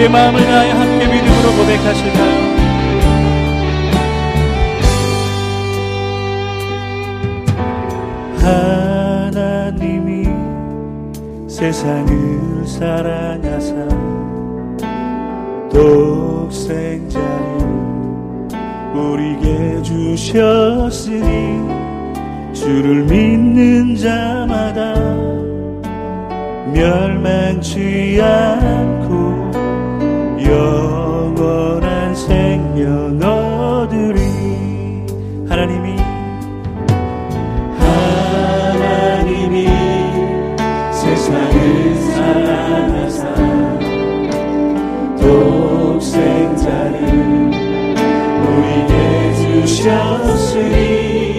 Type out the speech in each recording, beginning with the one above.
우리의 마음을 다해 함께 믿음으로 고백하실까요? 하나님이 세상을 사랑하사 독생자를 우리에게 주셨으니 주를 믿는 자마다 멸망치 않고 영원한 생명 얻으리 하나님이 하나님이 세상을 사랑하사 독생자를 우리에게 주셨으니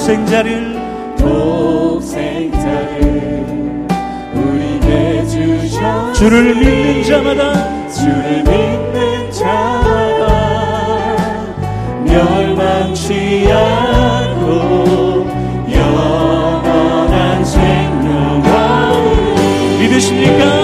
독생자를 독생자를 우리에게 주셔 주를 믿는 자마다 주를 믿는 자마다 멸망치 않고 영원한 생명 믿으십니까?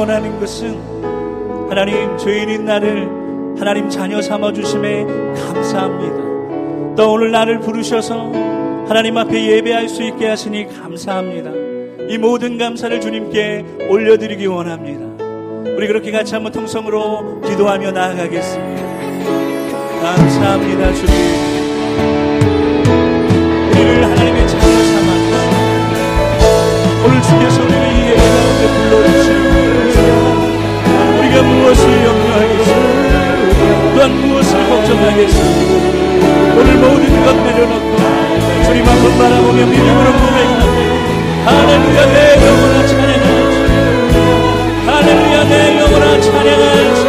원하는 것은 하나님 죄인인 나를 하나님 자녀 삼아 주심에 감사합니다. 또 오늘 나를 부르셔서 하나님 앞에 예배할 수 있게 하시니 감사합니다. 이 모든 감사를 주님께 올려드리기 원합니다. 우리 그렇게 같이 한번 통성으로 기도하며 나아가겠습니다. 감사합니다, 주님. 걱정하겠습니까? 오늘 모든 것 내려놓고 주님 한번 바라보며 믿음으로 고백합니다 할렐루야 내 영혼아 찬양하지. 할렐루야 내 영혼아 찬양하지.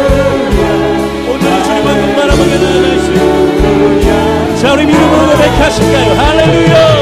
오늘 주님 한번 바라보며 나아가시고 자 우리 믿음으로 고백하실까요? 할렐루야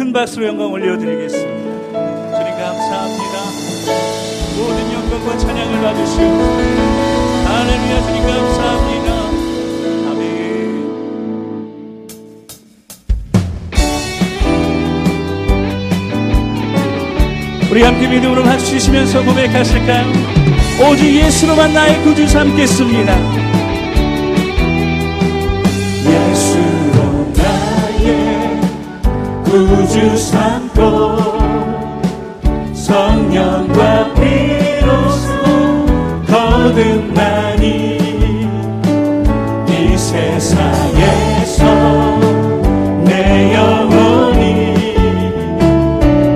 큰 박수로 영광 올려드리겠습니다. 주님 감사합니다. 모든 영광과 찬양을 받으시고 하나님의 주님 감사합니다. 아멘. 우리 함께 믿음으로 박수 치시면서 고백하실까요? 오직 예수로만 나의 구주 삼겠습니다. 우주 산고 성령과 비로소 거듭나니 이 세상에서 내 영혼이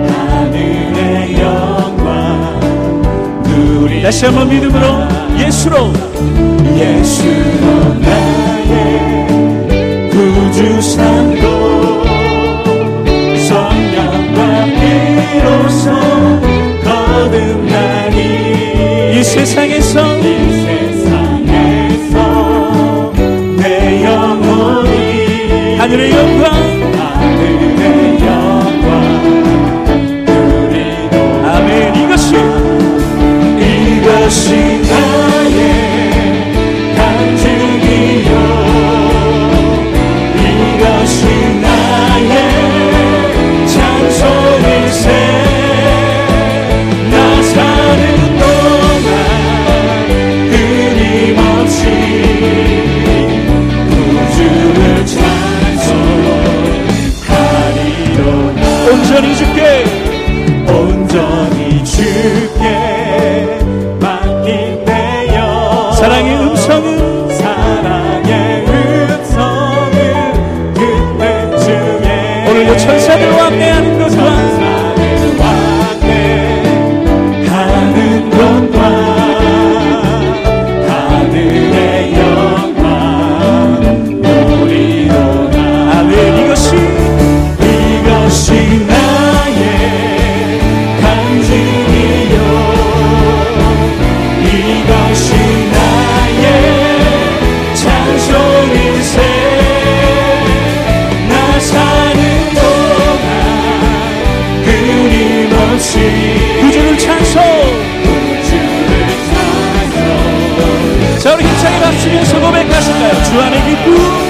하늘의 영광 누리 다시 한번 믿음으로 예수로. 예수로 나의 구주 산 세상 에서내 영혼이 하늘의 영광. 성공의 가실까요? 주 안의 기쁨.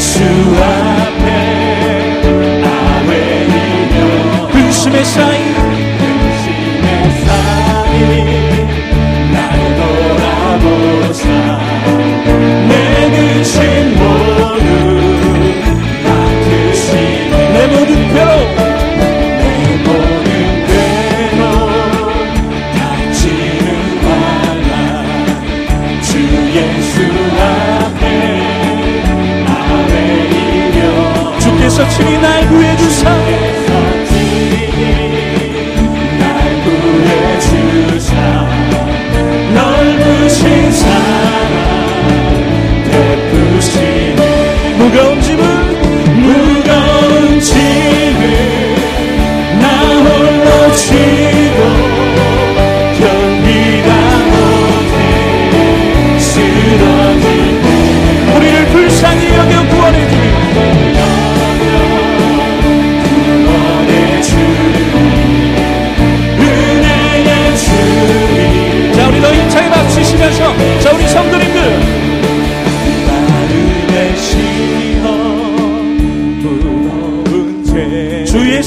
예수 앞에 아웨이며 분심의 그 사인. 주옵소서 주님 날 구해주사.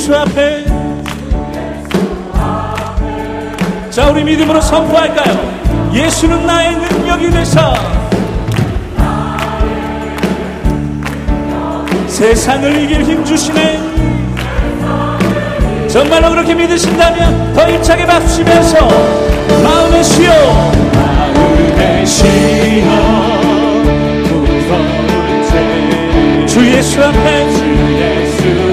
예수 앞에. 자 우리 믿음으로 선포할까요? 예수는 나의 능력이 되사 세상을 이길 힘 주시네. 정말로 그렇게 믿으신다면 더 힘차게 박수치면서 마음의 쉬어 마음의 쉬어 무서운 주 예수 앞에. 주 예수.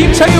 you tell you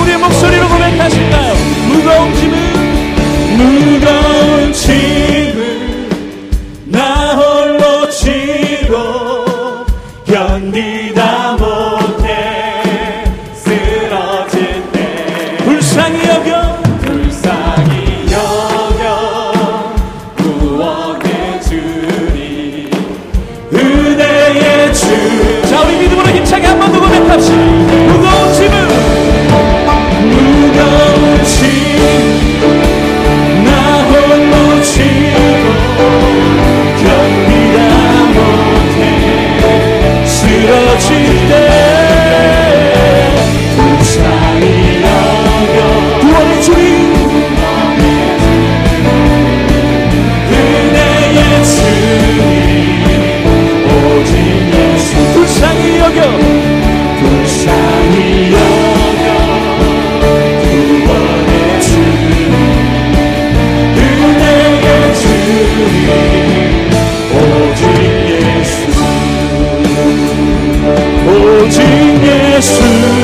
오직 예수.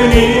Amen.